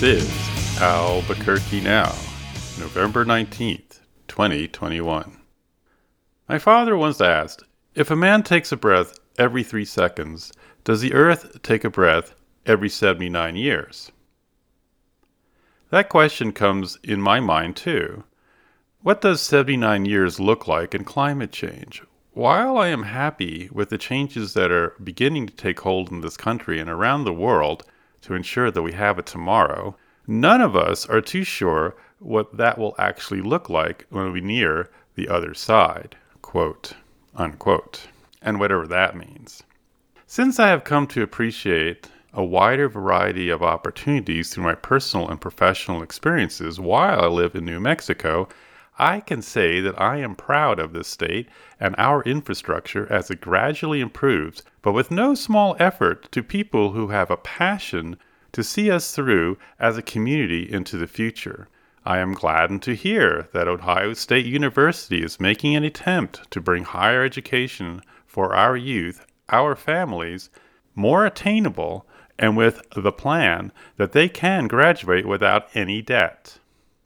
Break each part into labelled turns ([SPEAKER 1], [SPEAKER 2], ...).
[SPEAKER 1] This is Albuquerque Now, November 19th, 2021. My father once asked If a man takes a breath every three seconds, does the earth take a breath every 79 years? That question comes in my mind too. What does 79 years look like in climate change? While I am happy with the changes that are beginning to take hold in this country and around the world to ensure that we have it tomorrow, none of us are too sure what that will actually look like when we near the other side. Quote, unquote. And whatever that means. Since I have come to appreciate a wider variety of opportunities through my personal and professional experiences while I live in New Mexico, I can say that I am proud of this state and our infrastructure as it gradually improves, but with no small effort to people who have a passion to see us through as a community into the future. I am gladdened to hear that Ohio State University is making an attempt to bring higher education for our youth, our families, more attainable, and with the plan that they can graduate without any debt.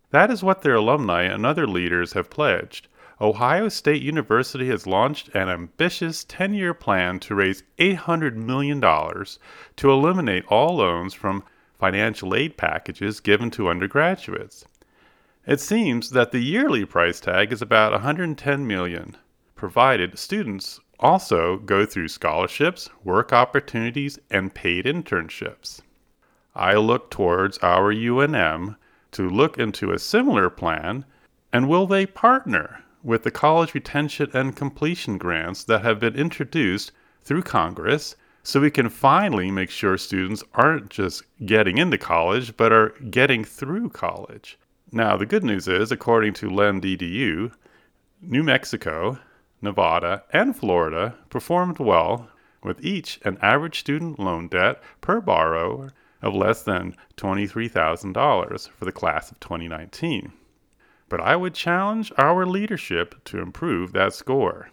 [SPEAKER 1] That is what their alumni and other leaders have pledged. Ohio State University has launched an ambitious 10 year plan to raise $800 million to eliminate all loans from financial aid packages given to undergraduates. It seems that the yearly price tag is about 110 million, provided students also go through scholarships, work opportunities, and paid internships. I look towards our UNM to look into a similar plan, and will they partner with the college retention and completion grants that have been introduced through Congress so we can finally make sure students aren't just getting into college but are getting through college? Now, the good news is, according to LendEDU, New Mexico, Nevada, and Florida performed well, with each an average student loan debt per borrower of less than $23,000 for the class of 2019. But I would challenge our leadership to improve that score.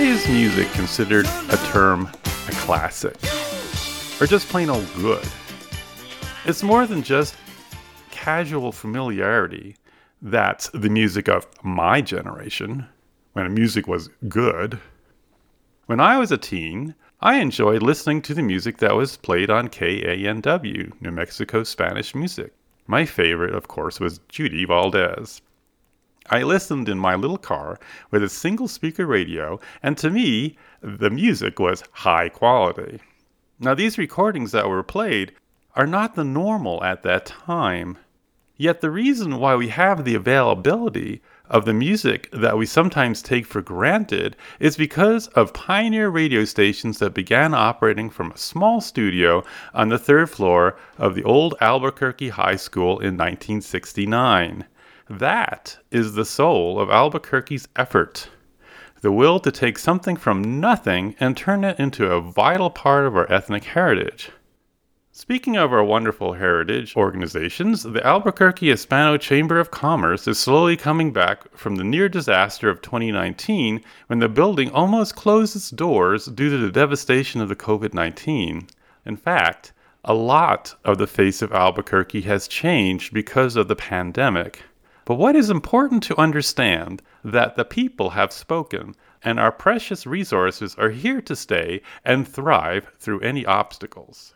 [SPEAKER 2] Is
[SPEAKER 1] music considered a term a classic? Or just plain old good? It's more than just casual familiarity. That's the music of my generation, when music was good. When I was a teen, I enjoyed listening to the music that was played on KANW, New Mexico Spanish music. My favorite, of course, was Judy Valdez. I listened in my little car with a single speaker radio, and to me, the music was high quality. Now, these recordings that were played are not the normal at that time. Yet, the reason why we have the availability of the music that we sometimes take for granted is because of pioneer radio stations that began operating from a small studio on the third floor of the old Albuquerque High School in 1969. That is the soul of Albuquerque's effort the will to take something from nothing and turn it into a vital part of our ethnic heritage. Speaking of our wonderful heritage organizations, the Albuquerque Hispano Chamber of Commerce is slowly coming back from the near disaster of 2019 when the building almost closed its doors due to the devastation of the COVID 19. In fact, a lot of the face of Albuquerque has changed because of the pandemic. But what is important to understand that the people have spoken and our precious resources are here to stay and thrive through any obstacles.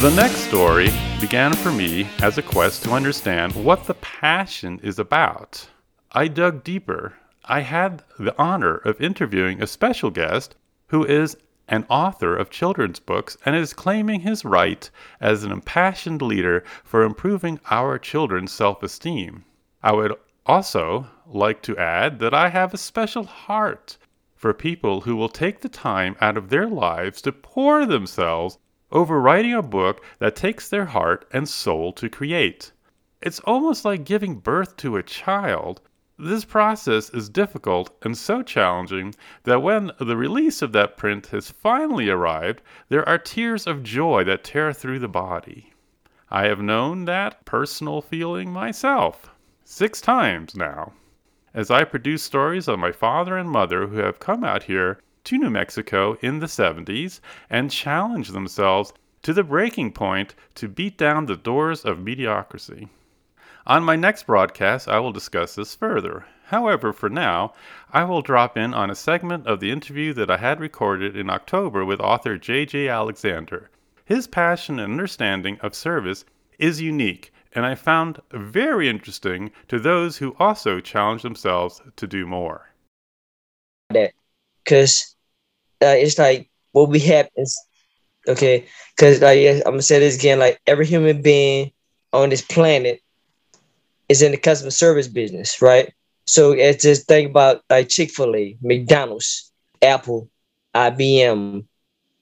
[SPEAKER 1] The next story began for me as a quest to understand what the passion is about. I dug deeper. I had the honor of interviewing a special guest who is an author of children's books and is claiming his right as an impassioned leader for improving our children's self esteem. I would also like to add that I have a special heart for people who will take the time out of their lives to pour themselves over writing a book that takes their heart and soul to create. It's almost like giving birth to a child. This process is difficult and so challenging that when the release of that print has finally arrived, there are tears of joy that tear through the body. I have known that personal feeling myself six times now as I produce stories of my father and mother who have come out here to New Mexico in the 70s and challenged themselves to the breaking point to beat down the doors of mediocrity. On my next broadcast, I will discuss this further. However, for now, I will drop in on a segment of the interview that I had recorded in October with author J.J. Alexander. His passion and understanding of service is unique, and I found very interesting to those who also challenge themselves to do more.
[SPEAKER 3] Because uh, it's like what we have is okay because like i'm gonna say this again like every human being on this planet is in the customer service business right? So it's just think about like chick-fil-a mcdonald's apple ibm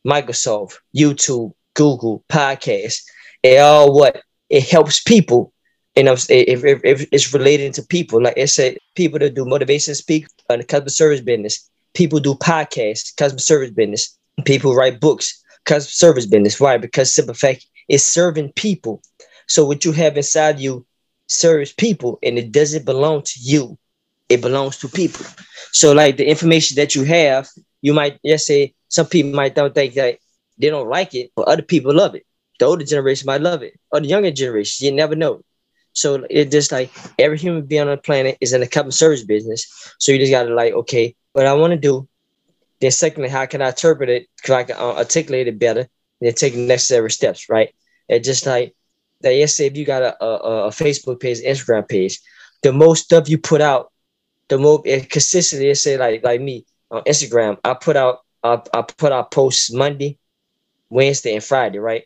[SPEAKER 3] microsoft youtube google podcast. It all what? It helps people know if, if, if it's related to people. Like it's a people that do motivation speak on the customer service business people do podcasts, customer service business. People write books, customer service business. Why? Because simple fact is serving people. So what you have inside you serves people, and it doesn't belong to you. It belongs to people. So like the information that you have, you might just say some people might don't think that they don't like it, but other people love it. The older generation might love it, or the younger generation. You never know. So it just like every human being on the planet is in the customer service business. So you just gotta like, okay, what I want to do. Then secondly, how can I interpret it? Because I can uh, articulate it better. Then take necessary steps, right? And just like that, say if you got a, a, a Facebook page, Instagram page, the most stuff you put out, the more it consistently, say like like me on Instagram, I put out I, I put out posts Monday, Wednesday, and Friday, right?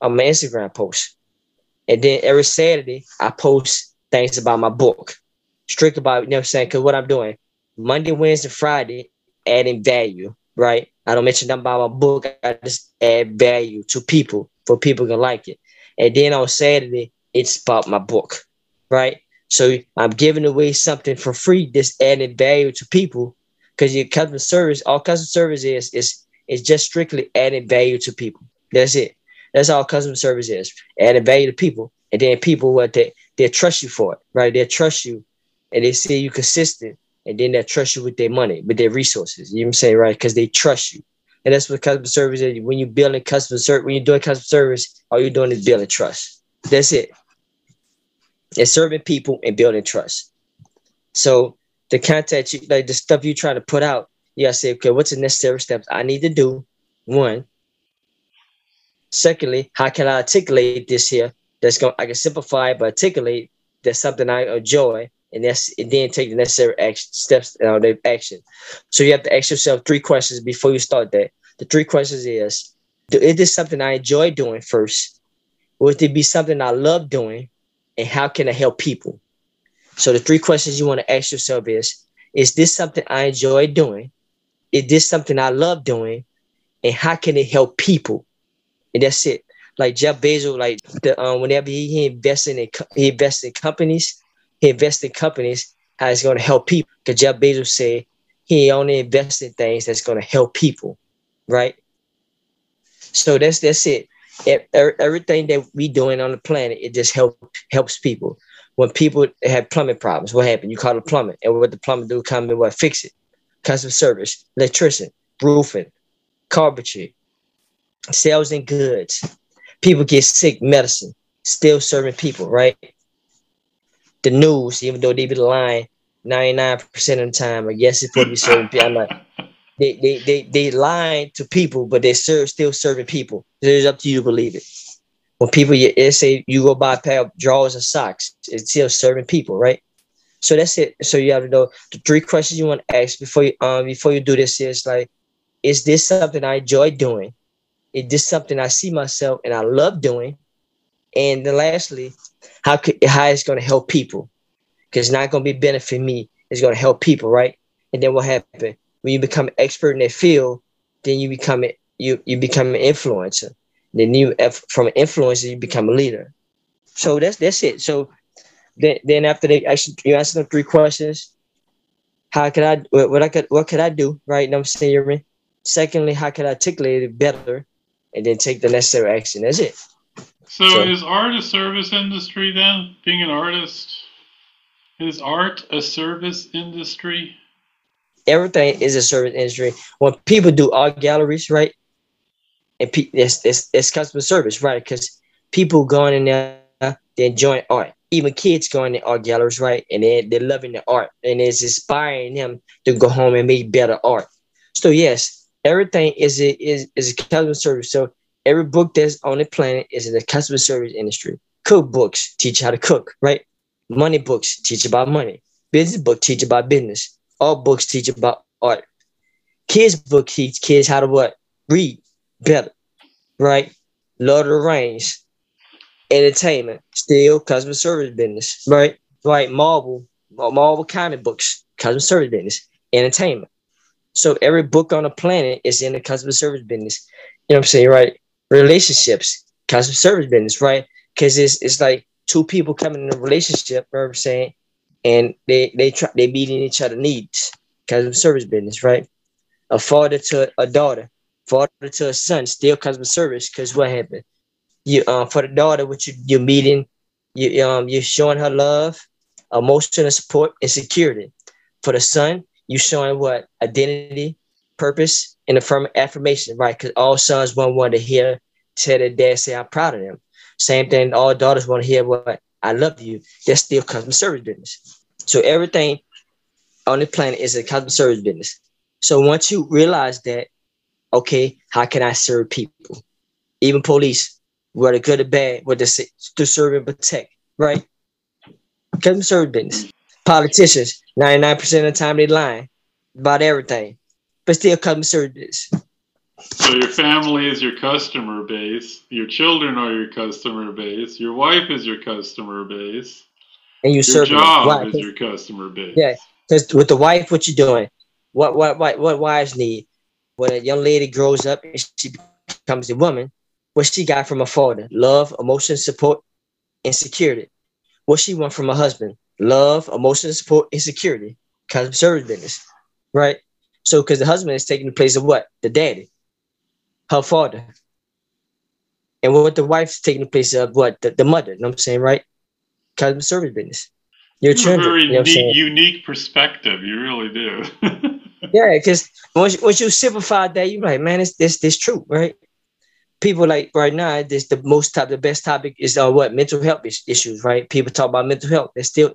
[SPEAKER 3] On my Instagram post. And then every Saturday, I post things about my book. Strict about, you know what I'm saying? Because what I'm doing, Monday, Wednesday, Friday, adding value, right? I don't mention nothing about my book. I just add value to people for people to like it. And then on Saturday, it's about my book, right? So I'm giving away something for free, just adding value to people because your customer service, all customer service is is is just strictly adding value to people. That's it. That's all customer service is. Adding value to people. And then people what they they trust you for it, right? They trust you and they see you consistent and then they trust you with their money, with their resources. You know what I'm saying, right? Because they trust you. And that's what customer service is. When you're building customer service, when you're doing customer service, all you're doing is building trust. That's it. It's serving people and building trust. So the content, you, like the stuff you're trying to put out, you gotta say, okay, what's the necessary steps I need to do? One. Secondly, how can I articulate this here? That's going I can simplify but articulate that's something I enjoy, and that's and then take the necessary action steps uh, the action. So you have to ask yourself three questions before you start that. The three questions is: Is this something I enjoy doing first? Would it be something I love doing? And how can I help people? So the three questions you want to ask yourself is: Is this something I enjoy doing? Is this something I love doing? And how can it help people? And that's it. Like Jeff Bezos, like the um, whenever he, he in he invests in companies, he invests in companies how it's going to help people. Because Jeff Bezos said he only invests in things that's going to help people, right? So that's that's it. E- e- Everything that we doing on the planet, it just help helps people. When people have plumbing problems, what happened? You call the plumber, and what the plumber do? Come and what fix it. Customer service, electrician, roofing, carpentry, sales and goods. People get sick, medicine, still serving people, right? The news, even though they be lying 99% of the time, I guess it's supposed to be serving people. I'm like, they, they, they, they lying to people, but they serve, still serving people. It's up to you to believe it. When people, you- it say you go buy a pair of drawers and socks, it's still serving people, right? So that's it. So you have to know the three questions you want to ask before you um before you do this is like, is this something I enjoy doing? Is this something I see myself and I love doing? And then lastly, how how it's going to help people? Because it's not going to be benefit me. It's going to help people, right? And then what happened when you become an expert in that field? Then you become it. You you become an influencer. Then you from an influencer you become a leader. So that's that's it. So then then after they actually you answer them three questions. How could I what, I could what could I do? Right? What I'm saying? Secondly, how could I articulate it better? And then take the necessary action. That's it.
[SPEAKER 1] So,
[SPEAKER 3] So-
[SPEAKER 1] is art a service industry then? Being an artist? Is art a service industry?
[SPEAKER 3] everything is a service industry. When people do art galleries, right? And pe- it's, it's, it's customer service, right? Because people going in there, they're enjoying art. Even kids going to art galleries, right? And they, they're loving the art and it's inspiring them to go home and make better art. So, yes, everything is a, is, is a customer service. So, every book that's on the planet is in the customer service industry. Cookbooks teach how to cook, right? Money books teach about money. Business book teach about business all books teach about art. Kids book teach kids how to what? Read better. Right? Lord of the Rings. Entertainment. Still customer service business. Right? Right. Marvel. Marvel comic books. Customer service business. Entertainment. So every book on the planet is in the customer service business. You know what I'm saying? Right? Relationships. Customer service business, right? Because it's it's like two people coming in a relationship, you know what I'm saying? and they they try they meeting each other needs of service business, right? A father to a daughter, father to a son, still customer service. Because what happened? You um for the daughter, what you you're meeting, you um you're showing her love, emotional support, and security. For the son, you showing what identity, purpose, and affirm affirmation, right? Because all sons want to hear tell their dad say I'm proud of them. Same thing, all daughters want to hear what I love you. That's still customer service business. So everything on the planet is a customer service business. So once you realize that, okay, how can I serve people? Even police, whether good or bad, whether to serve and protect, right? Customer service business. Politicians, 99% of the time they lying about everything, but still customer service.
[SPEAKER 1] So your family is your customer base, your children are your customer base, your wife is your customer base,
[SPEAKER 3] And you
[SPEAKER 1] your job
[SPEAKER 3] Why?
[SPEAKER 1] is your customer base.
[SPEAKER 3] Yeah. Because with the wife, what you doing? What what what what wives need? When a young lady grows up and she becomes a woman, what she got from her father? Love, emotion, support, and security. What she want from her husband? Love, emotion, support, and security. Of service business, right? So because the husband is taking the place of what? The daddy, her father. And what the wife's taking the place of what? The, the mother. You know what I'm saying, right? Of service business. your children.
[SPEAKER 1] very
[SPEAKER 3] You know what saying?
[SPEAKER 1] unique perspective. You really do.
[SPEAKER 3] Yeah, because once once you simplify that, you're like, man, it's this this true, right? People like right now, this the most top, the best topic is uh, what mental health is- issues, right? People talk about mental health. They're still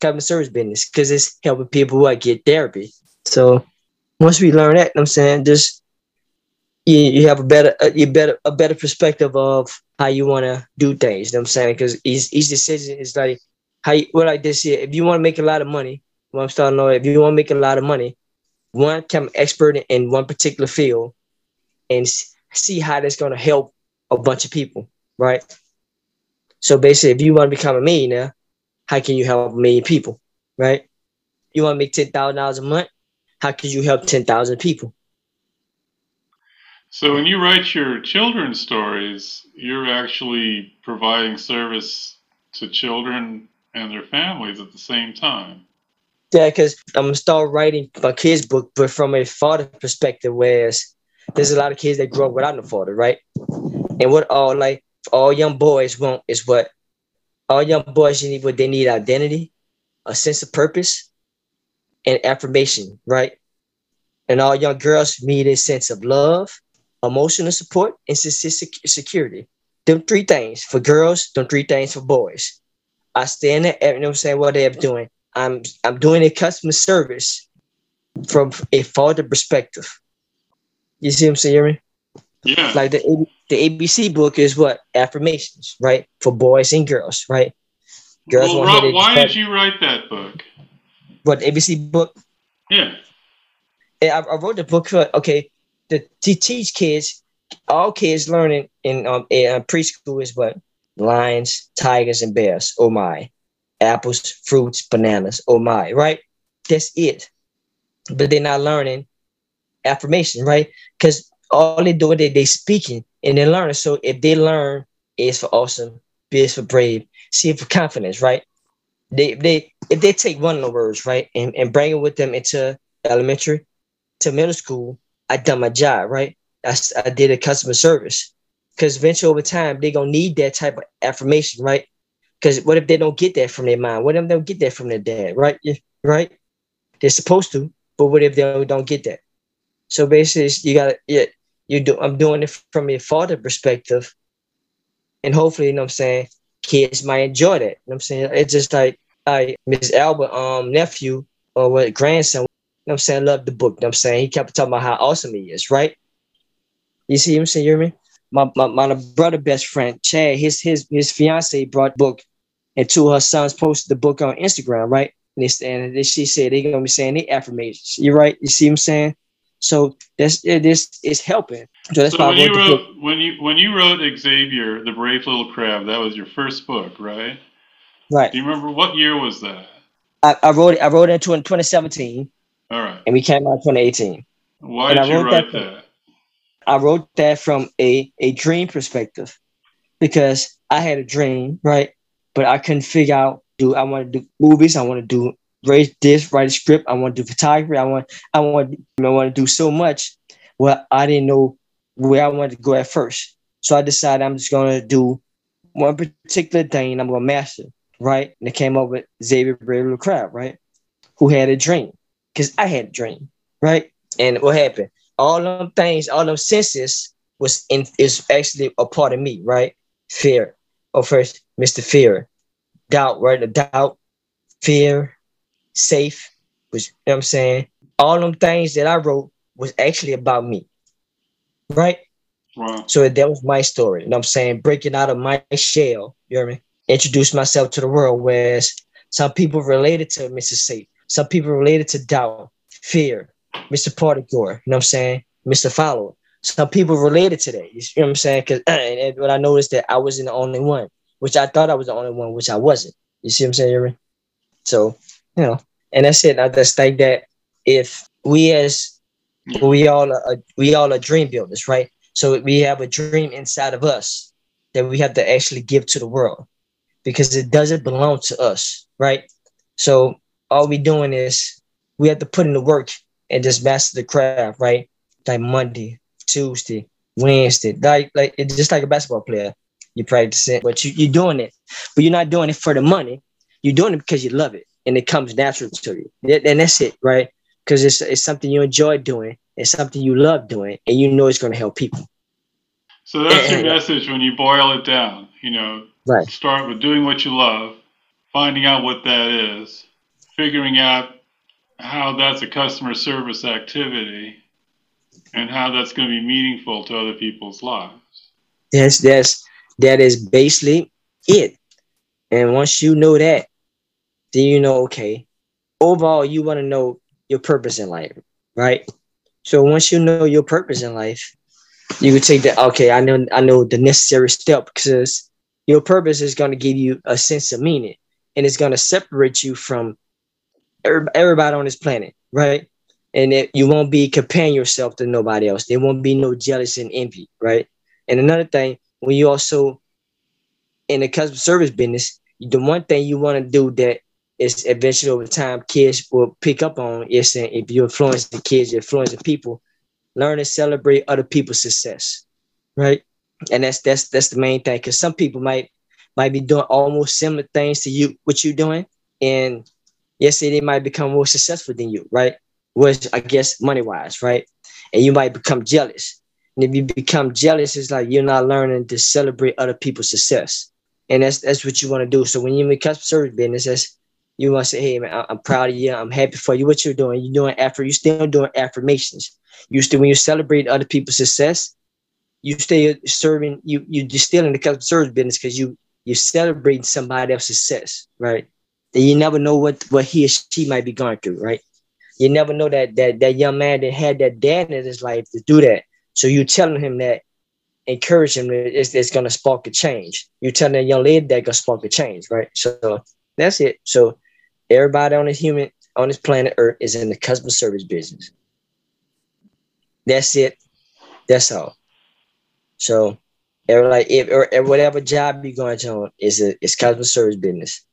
[SPEAKER 3] customer service business because it's helping people who like, get therapy. So once we learn that, you know I'm saying just you, you have a better you better a better perspective of how you want to do things. You know I'm saying? Because each, each decision is like how you, well like this here. If you want to make a lot of money, what I'm starting to know, if you want to make a lot of money, one become expert in one particular field and see how that's going to help a bunch of people, right? So basically, if you want to become a millionaire, how can you help a million people, right? You want to make ten thousand dollars a month, how could you help ten thousand people?
[SPEAKER 1] so when you write your children's stories, you're actually providing service to children and their families at the same time.
[SPEAKER 3] Yeah, because I'm gonna start writing my kids' book, but from a father perspective, whereas there's a lot of kids that grow up without a father, right? And what all like all young boys want is what all young boys need what they need identity, a sense of purpose, and affirmation, right? And all young girls need a sense of love, emotional support, and sense of sec- security. Them three things for girls, them three things for boys. I stand there, you know what I'm saying, what they're doing. I'm I'm doing a customer service from a father perspective. You see what I'm saying?
[SPEAKER 1] Yeah.
[SPEAKER 3] Like the the ABC book is what affirmations, right, for boys and girls, right? Girls
[SPEAKER 1] well, Rob, why did you write that book?
[SPEAKER 3] What ABC book?
[SPEAKER 1] Yeah.
[SPEAKER 3] And I, I wrote the book for okay to, to teach kids, all kids learning in um in, uh, preschool is what lions, tigers, and bears. Oh my, apples, fruits, bananas. Oh my, right? That's it. But they're not learning affirmation, right? Because all they do is they they speaking and they learning. So if they learn A is for awesome, B is for brave, C is for confidence, right? They they if they take one of the words, right, and, and bring it with them into elementary to middle school, I done my job, right? I, I did a customer service. Because eventually over time, they're gonna need that type of affirmation, right? Because what if they don't get that from their mom? What if they don't get that from their dad, right? Right? They're supposed to, but what if they don't, get that? So basically, you gotta, yeah, you do. I'm doing it from a father perspective, and hopefully, you know what I'm saying, kids might enjoy that. You know what I'm saying? It's just like I Miss Albert um nephew or what grandson, you know what I'm saying, loved the book. You know what I'm saying? He kept talking about how awesome he is, right? You see I'm saying, you hear me? My, my my brother best friend, Chad, his his his fiance brought book and two of her sons posted the book on Instagram, right? And, they, and she said they're gonna be saying they affirmations. You're right, you see what I'm saying? So it, this is helping. So that's
[SPEAKER 1] so
[SPEAKER 3] why
[SPEAKER 1] when you
[SPEAKER 3] wrote book.
[SPEAKER 1] when you when you wrote Xavier, the Brave Little Crab, that was your first book, right?
[SPEAKER 3] Right.
[SPEAKER 1] Do you remember what year was that?
[SPEAKER 3] I, I wrote it, I wrote it in 2017
[SPEAKER 1] All right.
[SPEAKER 3] and we came out in 2018.
[SPEAKER 1] Why
[SPEAKER 3] And I
[SPEAKER 1] did you
[SPEAKER 3] wrote
[SPEAKER 1] write
[SPEAKER 3] that-
[SPEAKER 1] that?
[SPEAKER 3] I wrote that from a, a dream perspective because I had a dream, right? But I couldn't figure out do I want to do movies, I want to do write this, write a script, I want to do photography, I want I want I want to do so much. Well, I didn't know where I wanted to go at first. So I decided I'm just gonna do one particular thing I'm gonna master, right? And it came up with Xavier Brave Crab, right? Who had a dream. Because I had a dream, right? And what happened? all them things, all them senses was in is actually a part of me, right? Fear. Oh, first, Mr. Fear. Doubt, right? The doubt, fear, safe, which you know what I'm saying? All them things that I wrote was actually about me. Right?
[SPEAKER 1] Wow.
[SPEAKER 3] So that was my story. You know what I'm saying? Breaking out of my shell, you hear me? Introduce myself to the world, whereas some people related to Mr. Safe, some people related to doubt, fear, Mr. Particore, you know what I'm saying? Mr. Follower. Some people related to that. You know what I'm saying? Cause and, and when I noticed that I wasn't the only one, which I thought I was the only one, which I wasn't. You see what I'm saying? So, you know, and that's it. I just think that if we as we all are we all are dream builders, right? So we have a dream inside of us that we have to actually give to the world because it doesn't belong to us, right? So all we doing is we have to put in the work and just master the craft, right? Like Monday, Tuesday, Wednesday, like like it's just like a basketball player. You practice it, but you, you're doing it, but you're not doing it for the money. You're doing it because you love it. And it comes natural to you. And that's it, right? Because it's it's something you enjoy doing, it's something you love doing, and you know it's going to help people.
[SPEAKER 4] So that's your message when you boil it down. You know,
[SPEAKER 3] Right.
[SPEAKER 4] start with doing what you love, finding out what that is, figuring out how that's a customer service activity, and how that's going to be meaningful to other people's lives.
[SPEAKER 3] That's that's that is basically it. And once you know that, then you know, okay, overall you want to know your purpose in life, right? So once you know your purpose in life, you can take that, okay, I know I know the necessary step because your purpose is going to give you a sense of meaning and it's going to separate you from everybody on this planet, right? And it, you won't be comparing yourself to nobody else. There won't be no jealousy and envy, right? And another thing, when you also in the customer service business, the one thing you want to do that is eventually over time kids will pick up on is saying if you influence the kids, you influence the people, learn to celebrate other people's success, right? And that's that's that's the main thing because some people might might be doing almost similar things to you what you're doing, and yes, they might become more successful than you, right? Which I guess money wise, right? And you might become jealous. And if you become jealous, it's like you're not learning to celebrate other people's success. And that's that's what you want to do. So when you're in customer service business, that's, you want to say, hey man, I'm proud of you. I'm happy for you. What you're doing. You're doing after you're still doing affirmations. You still when you celebrate other people's success, you stay serving, you you just still in the customer service business because you you're celebrating somebody else's success, right? And you never know what what he or she might be going through, right? You never know that that that young man that had that dad in his life to do that. So you're telling him that, encourage him it's, it's gonna spark a change. You're telling that young lady that gonna spark a change, right? So that's it. So everybody on this human on this planet Earth is in the customer service business. That's it. That's all. So, every, like if or, or whatever job you're going to is a is customer service business.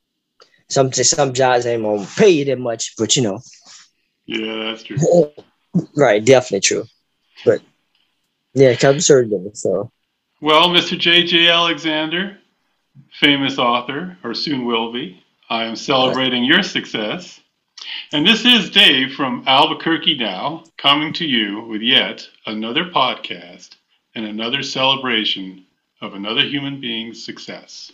[SPEAKER 3] Some some jobs ain't gonna pay you that much, but you know,
[SPEAKER 4] Yeah, that's true.
[SPEAKER 3] right? Definitely true. But yeah, customer service business. So
[SPEAKER 4] Well, Mr. J.J. Alexander, famous author, or soon will be, I am celebrating your success. And this is Dave from Albuquerque Now, coming to you with yet another podcast and another celebration of another human being's success.